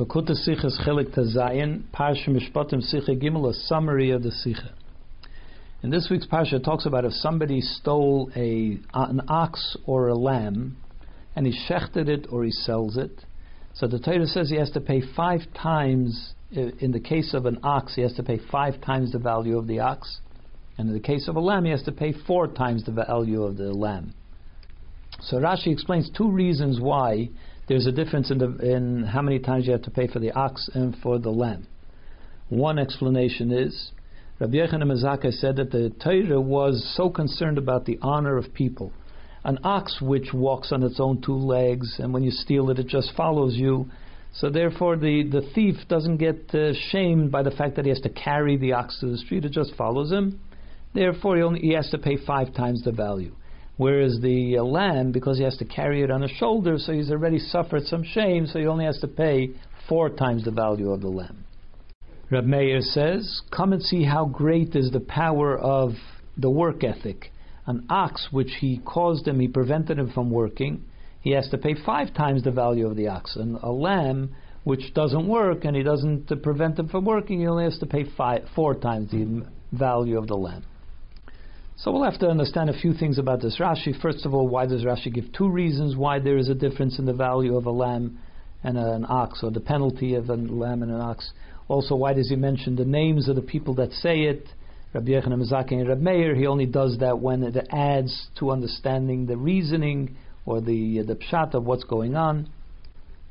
Bakuta Sichas Chelik Tazayin, Parsha Mishpatim Sicha Gimel, a summary of the Sicha. In this week's Parsha, talks about if somebody stole a an ox or a lamb, and he shechted it or he sells it. So the Torah says he has to pay five times. In the case of an ox, he has to pay five times the value of the ox, and in the case of a lamb, he has to pay four times the value of the lamb. So Rashi explains two reasons why there's a difference in, the, in how many times you have to pay for the ox and for the lamb. One explanation is Rabbi Yochanan ben Zakkai said that the Torah was so concerned about the honor of people. An ox which walks on its own two legs, and when you steal it, it just follows you. So therefore, the, the thief doesn't get uh, shamed by the fact that he has to carry the ox to the street; it just follows him. Therefore, he only he has to pay five times the value. Whereas the uh, lamb, because he has to carry it on his shoulder, so he's already suffered some shame, so he only has to pay four times the value of the lamb. Reb Meir says, Come and see how great is the power of the work ethic. An ox which he caused him, he prevented him from working, he has to pay five times the value of the ox. And a lamb which doesn't work and he doesn't prevent him from working, he only has to pay five, four times the value of the lamb. So we'll have to understand a few things about this Rashi. First of all, why does Rashi give two reasons why there is a difference in the value of a lamb and an ox, or the penalty of a lamb and an ox? Also, why does he mention the names of the people that say it? Rabbi Yochanan ben Zakkai and Rabbi Meir, he only does that when it adds to understanding the reasoning or the the pshat of what's going on.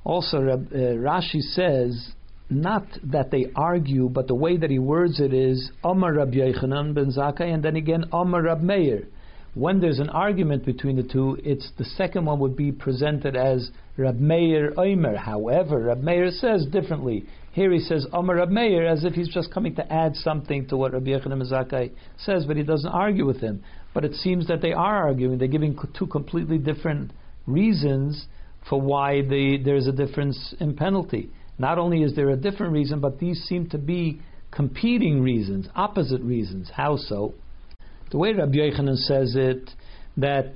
Also, Rab, uh, Rashi says not that they argue, but the way that he words it is Amar Rab Yochanan ben Zakkai, and then again Amar Rab Meir. When there's an argument between the two, it's the second one would be presented as Rab Meir Omer. However, Rab Meir says differently. Here he says Amar Rab Meir as if he's just coming to add something to what Rabbi Yochanan Zakkai says, but he doesn't argue with him. But it seems that they are arguing. They're giving two completely different reasons for why the, there's a difference in penalty. Not only is there a different reason, but these seem to be competing reasons, opposite reasons. How so? The way Rabbi Yochanan says it, that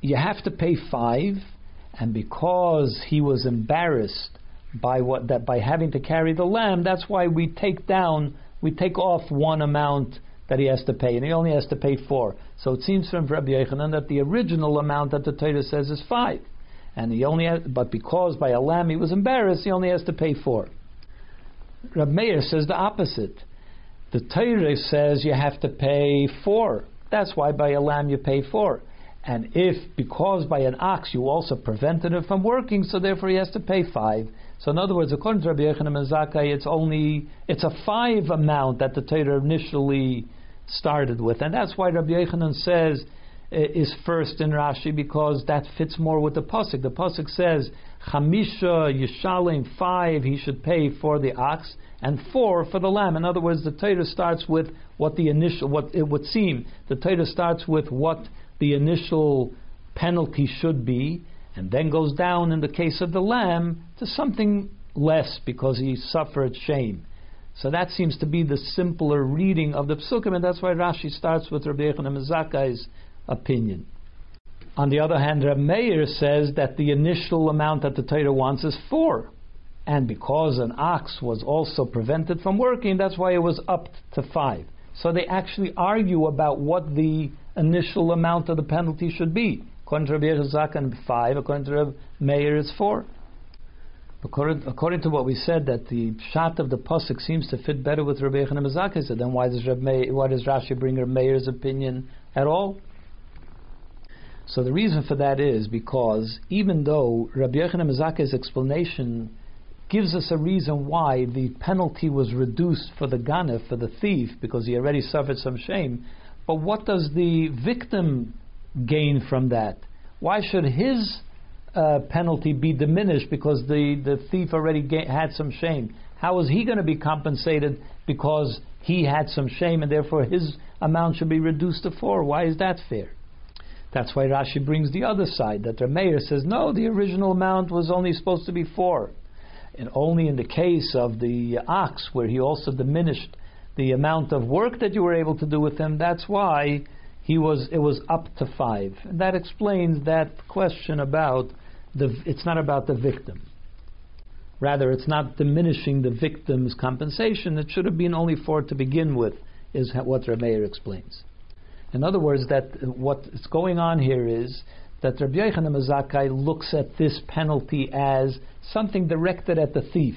you have to pay five, and because he was embarrassed by what that by having to carry the lamb, that's why we take down, we take off one amount that he has to pay, and he only has to pay four. So it seems from Rabbi Yochanan that the original amount that the Torah says is five and he only but because by a lamb he was embarrassed, he only has to pay four. Rab Meir says the opposite. The Torah says you have to pay four. That's why by a lamb you pay four. And if, because by an ox you also prevented him from working, so therefore he has to pay five. So in other words, according to Rabbi Yochanan and Zakkai, it's only, it's a five amount that the Torah initially started with. And that's why Rabbi Yochanan says Uh, is first in Rashi because that fits more with the pasuk. The pasuk says chamisha yishalim five he should pay for the ox and four for the lamb. In other words, the Torah starts with what the initial what it would seem. The Torah starts with what the initial penalty should be, and then goes down in the case of the lamb to something less because he suffered shame. So that seems to be the simpler reading of the psukim, and that's why Rashi starts with Rabbi Zakkai's opinion. On the other hand, Reb Meir says that the initial amount that the Torah wants is four. And because an ox was also prevented from working, that's why it was upped to five. So they actually argue about what the initial amount of the penalty should be. According to Rabbi Yehuzakan, five. According to Rabbi Meir, it's four. According, according, to what we said, that the shot of the pasuk seems to fit better with Rabbi Yechanan So then why does Rabbi Meir, why does Rashi bring Rabbi Meir's opinion at all? So the reason for that is because even though Rabbi Yochanan ben Zakkai's explanation gives us a reason why the penalty was reduced for the ganef, for the thief, because he already suffered some shame, but what does the victim gain from that? Why should his uh, penalty be diminished because the, the thief already ga- had some shame? How is he going to be compensated because he had some shame and therefore his amount should be reduced to four? Why is that fair? That's why Rashi brings the other side, that Meir says, no, the original amount was only supposed to be four. And only in the case of the ox, where he also diminished the amount of work that you were able to do with him, that's why he was it was up to five. And that explains that question about the it's not about the victim. Rather, it's not diminishing the victim's compensation. It should have been only four to begin with, is what Rameir explains. In other words, that what's going on here is that Rabbi Yochanan ben Zakkai looks at this penalty as something directed at the thief.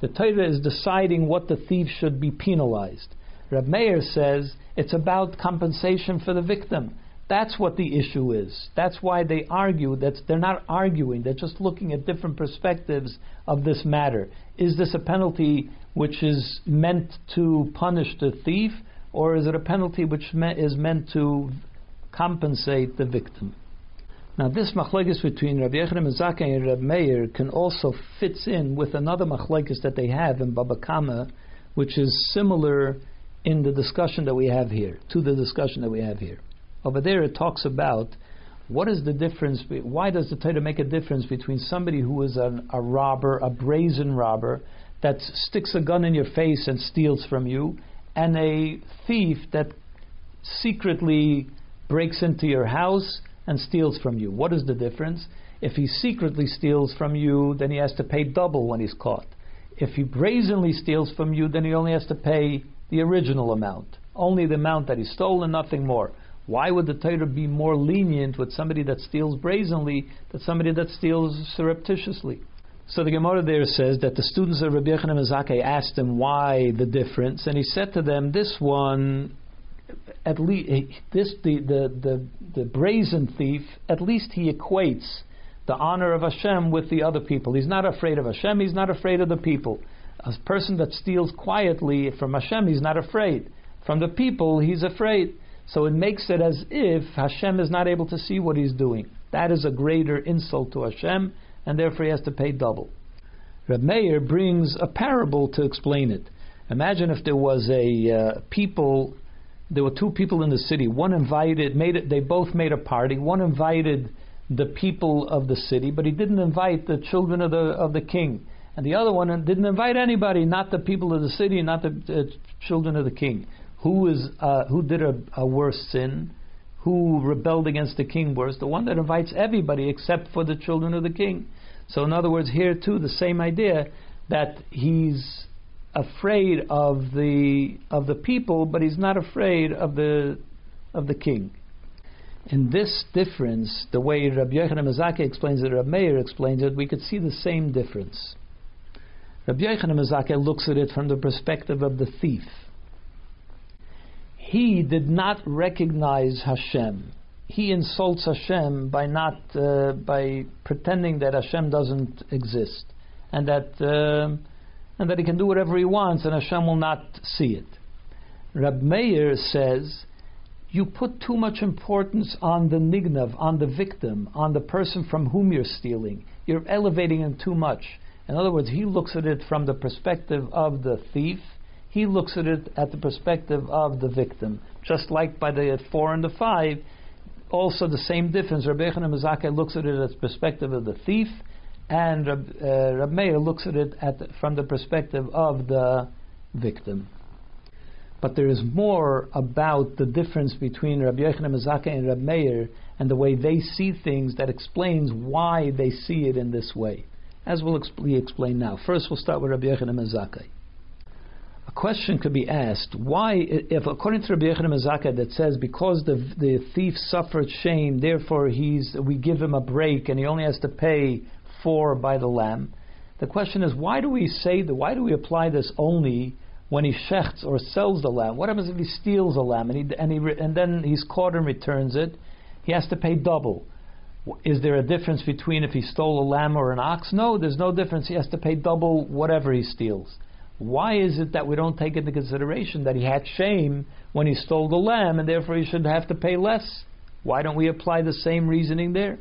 The Torah is deciding what the thief should be penalized. Rab Meir says it's about compensation for the victim. That's what the issue is. That's why they argue. That they're not arguing. They're just looking at different perspectives of this matter. Is this a penalty which is meant to punish the thief, or is it a penalty which me- is meant to compensate the victim? Now, this machlekes between Rabbi Yochanan Zakai and Rabbi Meir can also fits in with another machlekes that they have in Baba Kama, which is similar in the discussion that we have here, to the discussion that we have here. Over there, it talks about what is the difference, why does the Torah make a difference between somebody who is an, a robber, a brazen robber, that sticks a gun in your face and steals from you, and a thief that secretly breaks into your house and steals from you. What is the difference? If he secretly steals from you, then he has to pay double when he's caught. If he brazenly steals from you, then he only has to pay the original amount, only the amount that he stole and nothing more. Why would the Torah be more lenient with somebody that steals brazenly than somebody that steals surreptitiously? So the Gemara there says that the students of Rabbi Yochanan Zakkai asked him why the difference, and he said to them, "This one at least this the, the, the, the brazen thief, at least he equates the honor of Hashem with the other people. He's not afraid of Hashem, he's not afraid of the people. A person that steals quietly from Hashem, he's not afraid. From the people, he's afraid. So it makes it as if Hashem is not able to see what he's doing. That is a greater insult to Hashem, and therefore he has to pay double. Reb Meir brings a parable to explain it. Imagine if there was a uh, people there were two people in the city. One invited, made it, they both made a party. One invited the people of the city, but he didn't invite the children of the of the king. And the other one didn't invite anybody, not the people of the city, not the uh, children of the king. Who is uh, who did a, a worse sin? Who rebelled against the king was The one that invites everybody except for the children of the king. So, in other words, here too, the same idea that he's afraid of the of the people, but he's not afraid of the of the king. In this difference, the way Rabbi Yochanan ben Zakkai explains it, Rabbi Meir explains it, we could see the same difference. Rabbi Yochanan ben Zakkai looks at it from the perspective of the thief. He did not recognize Hashem. He insults Hashem by not uh, by pretending that Hashem doesn't exist, and that. Uh, and that he can do whatever he wants and Hashem will not see it. Rab Meir says, you put too much importance on the nignav, on the victim, on the person from whom you're stealing. You're elevating him too much. In other words, he looks at it from the perspective of the thief. He looks at it at the perspective of the victim. Just like by the four and the five, also the same difference. Rabbi Yochanan looks at it as perspective of the thief, and Rab, uh, Meir looks at it at, from the perspective of the victim. But there is more about the difference between Rabbi Yochanan ben Zakkai and Rab Meir and the way they see things that explains why they see it in this way, as we'll exp- explain now. First, we'll start with Rabbi Yochanan ben Zakkai. A question could be asked: Why, if according to Rabbi Yochanan ben Zakkai, that says because the the thief suffered shame, therefore he's we give him a break and he only has to pay for by the lamb. The question is, why do we say that? Why do we apply this only when he shechts or sells the lamb? What happens if he steals a lamb and he and he and then he's caught and returns it? He has to pay double. Is there a difference between if he stole a lamb or an ox? No, there's no difference. He has to pay double whatever he steals. Why is it that we don't take into consideration that he had shame when he stole the lamb and therefore he should have to pay less? Why don't we apply the same reasoning there?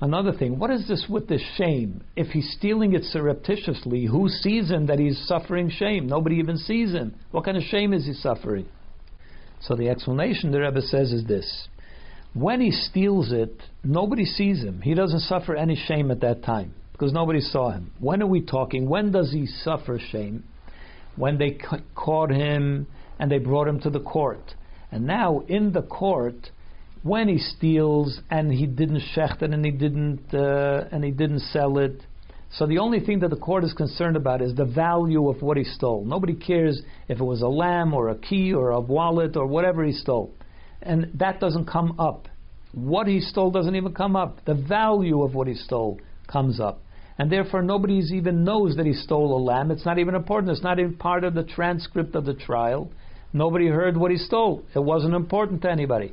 Another thing, what is this with the shame? If he's stealing it surreptitiously, who sees him that he's suffering shame? Nobody even sees him. What kind of shame is he suffering? So the explanation the Rebbe says is this. When he steals it, nobody sees him. He doesn't suffer any shame at that time because nobody saw him. When are we talking? When does he suffer shame? When they ca- caught him and they brought him to the court. And now in the court, when he steals and he didn't shecht it and he didn't uh, and he didn't sell it, So the only thing that the court is concerned about is the value of what he stole. Nobody cares if it was a lamb or a key or a wallet or whatever he stole. And that doesn't come up. What he stole doesn't even come up. The value of what he stole comes up. And therefore, nobody even knows that he stole a lamb. It's not even important. It's not even part of the transcript of the trial. Nobody heard what he stole. It wasn't important to anybody.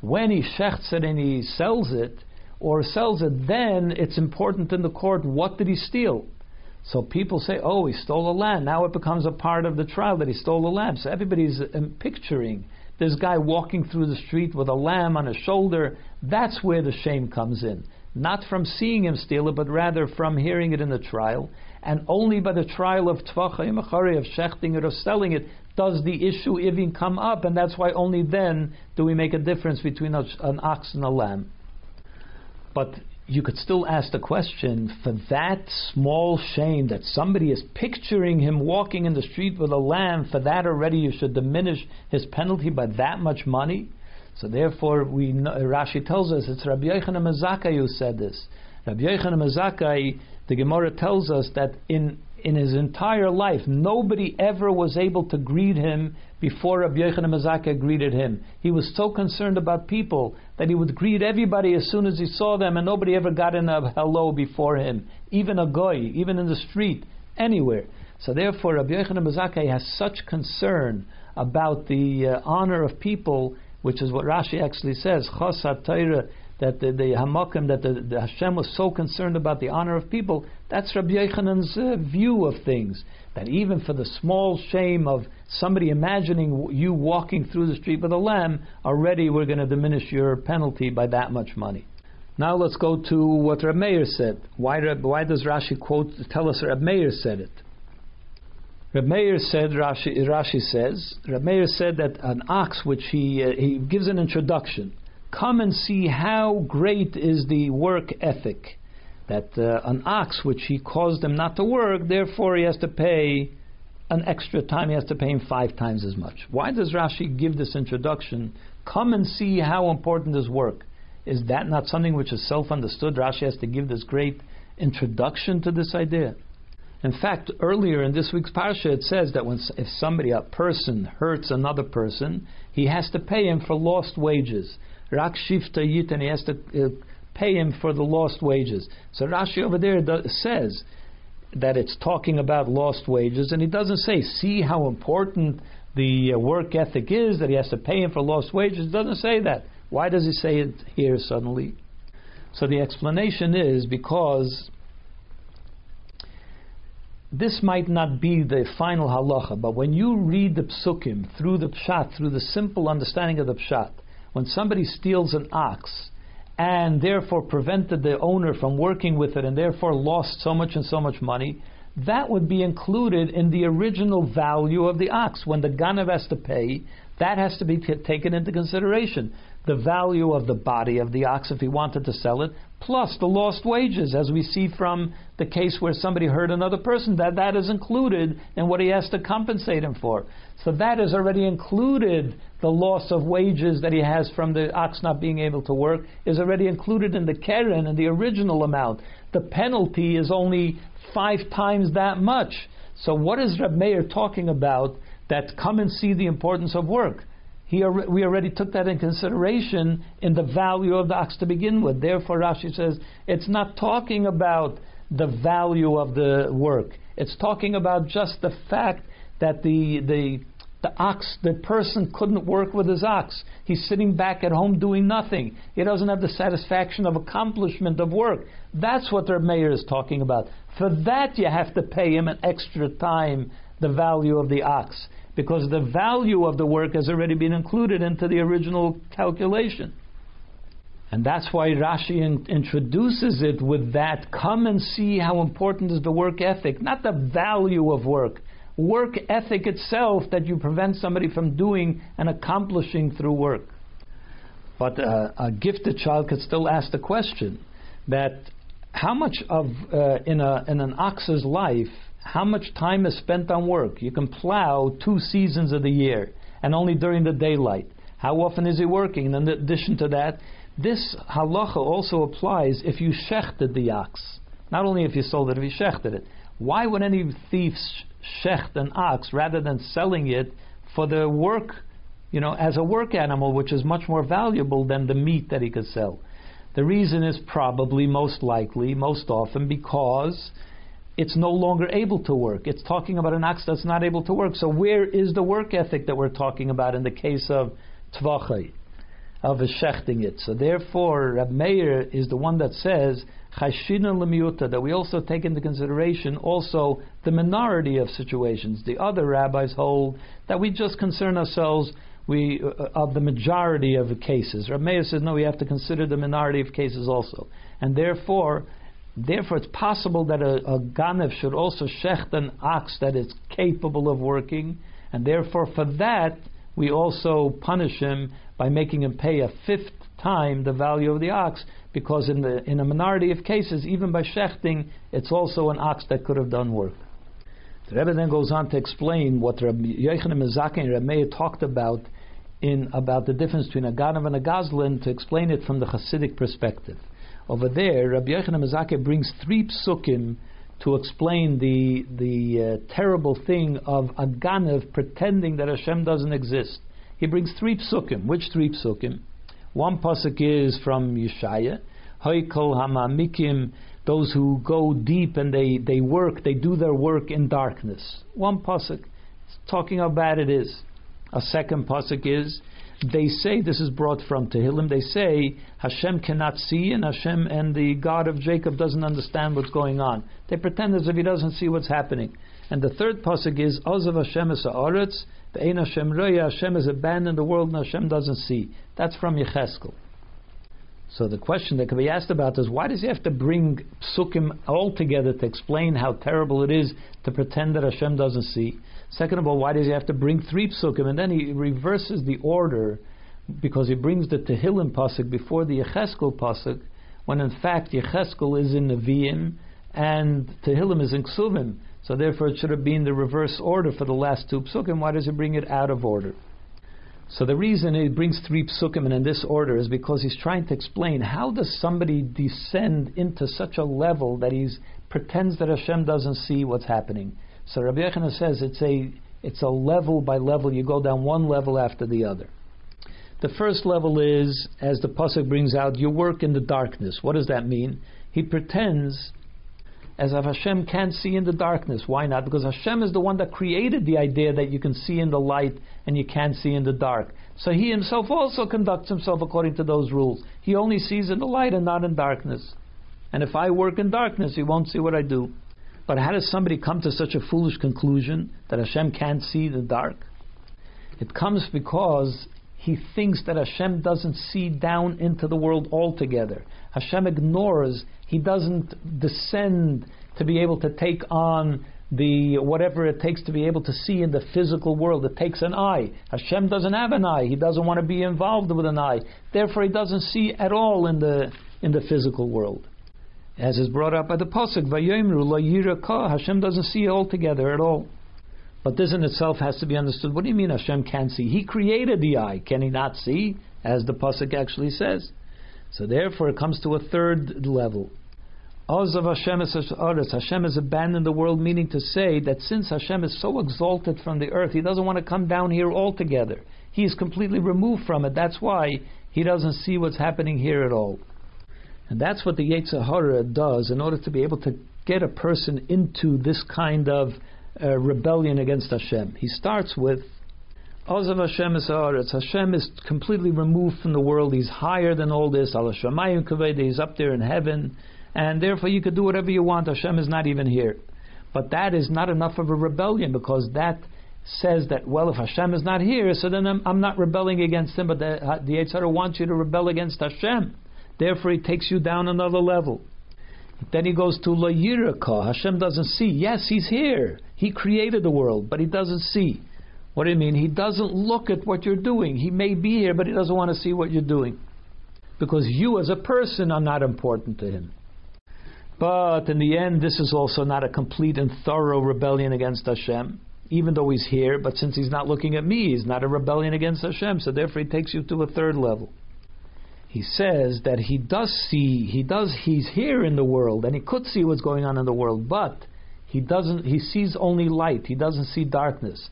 When he shechts it and he sells it, or sells it, then it's important in the court what did he steal. So people say, oh, he stole a lamb. Now it becomes a part of the trial that he stole a lamb. So everybody's um, picturing this guy walking through the street with a lamb on his shoulder. That's where the shame comes in. Not from seeing him steal it, but rather from hearing it in the trial. And only by the trial of Tvachayim of shechting it, or selling it, does the issue even come up. And that's why only then do we make a difference between an ox and a lamb. But you could still ask the question for that small shame that somebody is picturing him walking in the street with a lamb, for that already you should diminish his penalty by that much money. So therefore, we Rashi tells us it's Rabbi Yochanan ben Zakkai who said this. Rabbi Yochanan ben Zakkai, the Gemara tells us that in in his entire life, nobody ever was able to greet him before Rabbi Yochanan ben Zakkai greeted him. He was so concerned about people that he would greet everybody as soon as he saw them, and nobody ever got in a hello before him, even a goy, even in the street, anywhere. So therefore, Rabbi Yochanan ben Zakkai has such concern about the uh, honor of people, which is what Rashi actually says, Chosat Torah, that the, the Hamakim, that the, the, Hashem was so concerned about the honor of people, that's Rabbi Yochanan's uh, view of things. That even for the small shame of somebody imagining you walking through the street with a lamb, already we're going to diminish your penalty by that much money. Now let's go to what Reb Meir said. Why, why does Rashi quote tell us Reb Meir said it? Reb said, Rashi, Rashi says, Reb said that an ox, which he, uh, he gives an introduction, come and see how great is the work ethic. That uh, an ox, which he caused him not to work, therefore he has to pay an extra time, he has to pay him five times as much. Why does Rashi give this introduction? Come and see how important is work. Is that not something which is self understood? Rashi has to give this great introduction to this idea. In fact, earlier in this week's parsha, it says that when if somebody, a person, hurts another person, he has to pay him for lost wages. Rak shivto yiten, and he has to uh, pay him for the lost wages. So Rashi over there says that it's talking about lost wages, and he doesn't say, see how important the uh, work ethic is, that he has to pay him for lost wages. It doesn't say that. Why does he say it here suddenly? So the explanation is because this might not be the final halacha, but when you read the psukim through the pshat, through the simple understanding of the pshat, when somebody steals an ox and therefore prevented the owner from working with it and therefore lost so much and so much money, that would be included in the original value of the ox. When the ganav has to pay, that has to be t- taken into consideration. The value of the body of the ox, if he wanted to sell it, plus the lost wages, as we see from the case where somebody hurt another person, that that is included in what he has to compensate him for. So that is already included. The loss of wages that he has from the ox not being able to work is already included in the keren and the original amount. The penalty is only five times that much. So what is Reb Meir talking about? That come and see the importance of work. He, we already took that in consideration in the value of the ox to begin with. Therefore, Rashi says it's not talking about the value of the work. It's talking about just the fact that the the the ox, the person couldn't work with his ox. He's sitting back at home doing nothing. He doesn't have the satisfaction of accomplishment of work. That's what the Meir is talking about. For that, you have to pay him an extra time the value of the ox because the value of the work has already been included into the original calculation. And that's why Rashi in, introduces it with that come and see how important is the work ethic, not the value of work. Work ethic itself that you prevent somebody from doing and accomplishing through work. But uh, a gifted child could still ask the question that how much of uh, in, a, in an ox's life how much time is spent on work. You can plow two seasons of the year, and only during the daylight. How often is he working? And in addition to that, this halacha also applies if you shechted the ox. Not only if you sold it, if you shechted it. Why would any thief shecht an ox rather than selling it for the work, you know, as a work animal, which is much more valuable than the meat that he could sell? The reason is probably most likely, most often, because it's no longer able to work. It's talking about an ox that's not able to work. So where is the work ethic that we're talking about in the case of tvachai, of shechting it? So therefore, Rab Meir is the one that says chashina lemiuta that we also take into consideration also the minority of situations. The other rabbis hold that we just concern ourselves we uh, of the majority of the cases. Rab Meir says no, we have to consider the minority of cases also, and therefore Therefore, it's possible that a, a ganev should also shecht an ox that is capable of working, and therefore, for that, we also punish him by making him pay a fifth time the value of the ox, because in the in a minority of cases, even by shechting, it's also an ox that could have done work. The Rebbe then goes on to explain what Rabbi Yochanan and Rabbi Meir talked about in about the difference between a ganav and a gazlan to explain it from the Hasidic perspective. Over there, Rabbi Yochanan ben Zakkai brings three psukim to explain the the uh, terrible thing of a ganav pretending that Hashem doesn't exist. He brings three psukim. Which three psukim? One pasuk is from Yeshaya, Hoikol Hamamikim, those who go deep and they, they work, they do their work in darkness. One pasuk, talking how bad it is. A second pasuk is they say this is brought from Tehillim. They say Hashem cannot see, and Hashem and the God of Jacob doesn't understand what's going on. They pretend as if He doesn't see what's happening. And the third pasuk is Ozav Hashem es haaretz, Ein Hashem roya. Hashem has abandoned the world, and Hashem doesn't see. That's from Yecheskel. So the question that can be asked about is why does he have to bring psukim all together to explain how terrible it is to pretend that Hashem doesn't see? Second of all, why does he have to bring three psukim? And then he reverses the order because he brings the Tehillim pasuk before the Yecheskel pasuk, when in fact Yecheskel is in Nevi'im and Tehillim is in Ksuvim. So therefore it should have been the reverse order for the last two psukim. Why does he bring it out of order? So the reason he brings three psukim in this order is because he's trying to explain how does somebody descend into such a level that he pretends that Hashem doesn't see what's happening. So Rabbi Yochanan says it's a it's a level by level. You go down one level after the other. The first level is, as the pasuk brings out, you work in the darkness. What does that mean? He pretends as if Hashem can't see in the darkness. Why not? Because Hashem is the one that created the idea that you can see in the light and you can't see in the dark. So he himself also conducts himself according to those rules. He only sees in the light and not in darkness. And if I work in darkness, he won't see what I do. But how does somebody come to such a foolish conclusion that Hashem can't see the dark? It comes because he thinks that Hashem doesn't see down into the world altogether. Hashem ignores, he doesn't descend to be able to take on the whatever it takes to be able to see in the physical world. It takes an eye. Hashem doesn't have an eye. He doesn't want to be involved with an eye. Therefore, he doesn't see at all in the in the physical world as is brought up by the pasuk, "Vayomru lo yiraka." Hashem doesn't see altogether at all. But this in itself has to be understood. What do you mean Hashem can't see? He created the eye. Can He not see? As the pasuk actually says. So therefore, it comes to a third level. Ozav Hashem is Hashem has abandoned the world, meaning to say that since Hashem is so exalted from the earth, He doesn't want to come down here altogether. He is completely removed from it. That's why He doesn't see what's happening here at all. And that's what the Yetzer Hara does in order to be able to get a person into this kind of uh, rebellion against Hashem. He starts with Ozav Hashem is Haaretz. Hashem is completely removed from the world. He's higher than all this. Allah Shamayim Kaveda. He's up there in heaven, and therefore you could do whatever you want. Hashem is not even here. But that is not enough of a rebellion because that says that well, if Hashem is not here, so then I'm, I'm not rebelling against Him. But the, the Yetzer wants you to rebel against Hashem. Therefore, he takes you down another level. Then he goes to La Yiraka. Hashem doesn't see. Yes, he's here. He created the world, but he doesn't see. What do you mean? He doesn't look at what you're doing. He may be here, but he doesn't want to see what you're doing. Because you as a person are not important to him. But in the end, this is also not a complete and thorough rebellion against Hashem, even though he's here. But since he's not looking at me, he's not a rebellion against Hashem. So therefore, he takes you to a third level. He says that he does see, he does, he's here in the world, and he could see what's going on in the world, but he doesn't, he sees only light, he doesn't see darkness.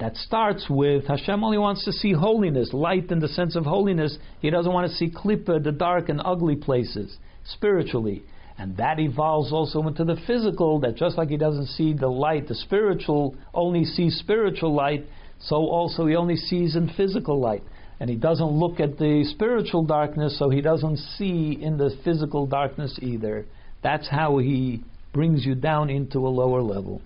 That starts with Hashem only wants to see holiness, light in the sense of holiness. He doesn't want to see klippa, the dark and ugly places, spiritually. And that evolves also into the physical, that just like he doesn't see the light, the spiritual, only sees spiritual light, so also he only sees in physical light and he doesn't look at the spiritual darkness, so he doesn't see in the physical darkness either. That's how he brings you down into a lower level.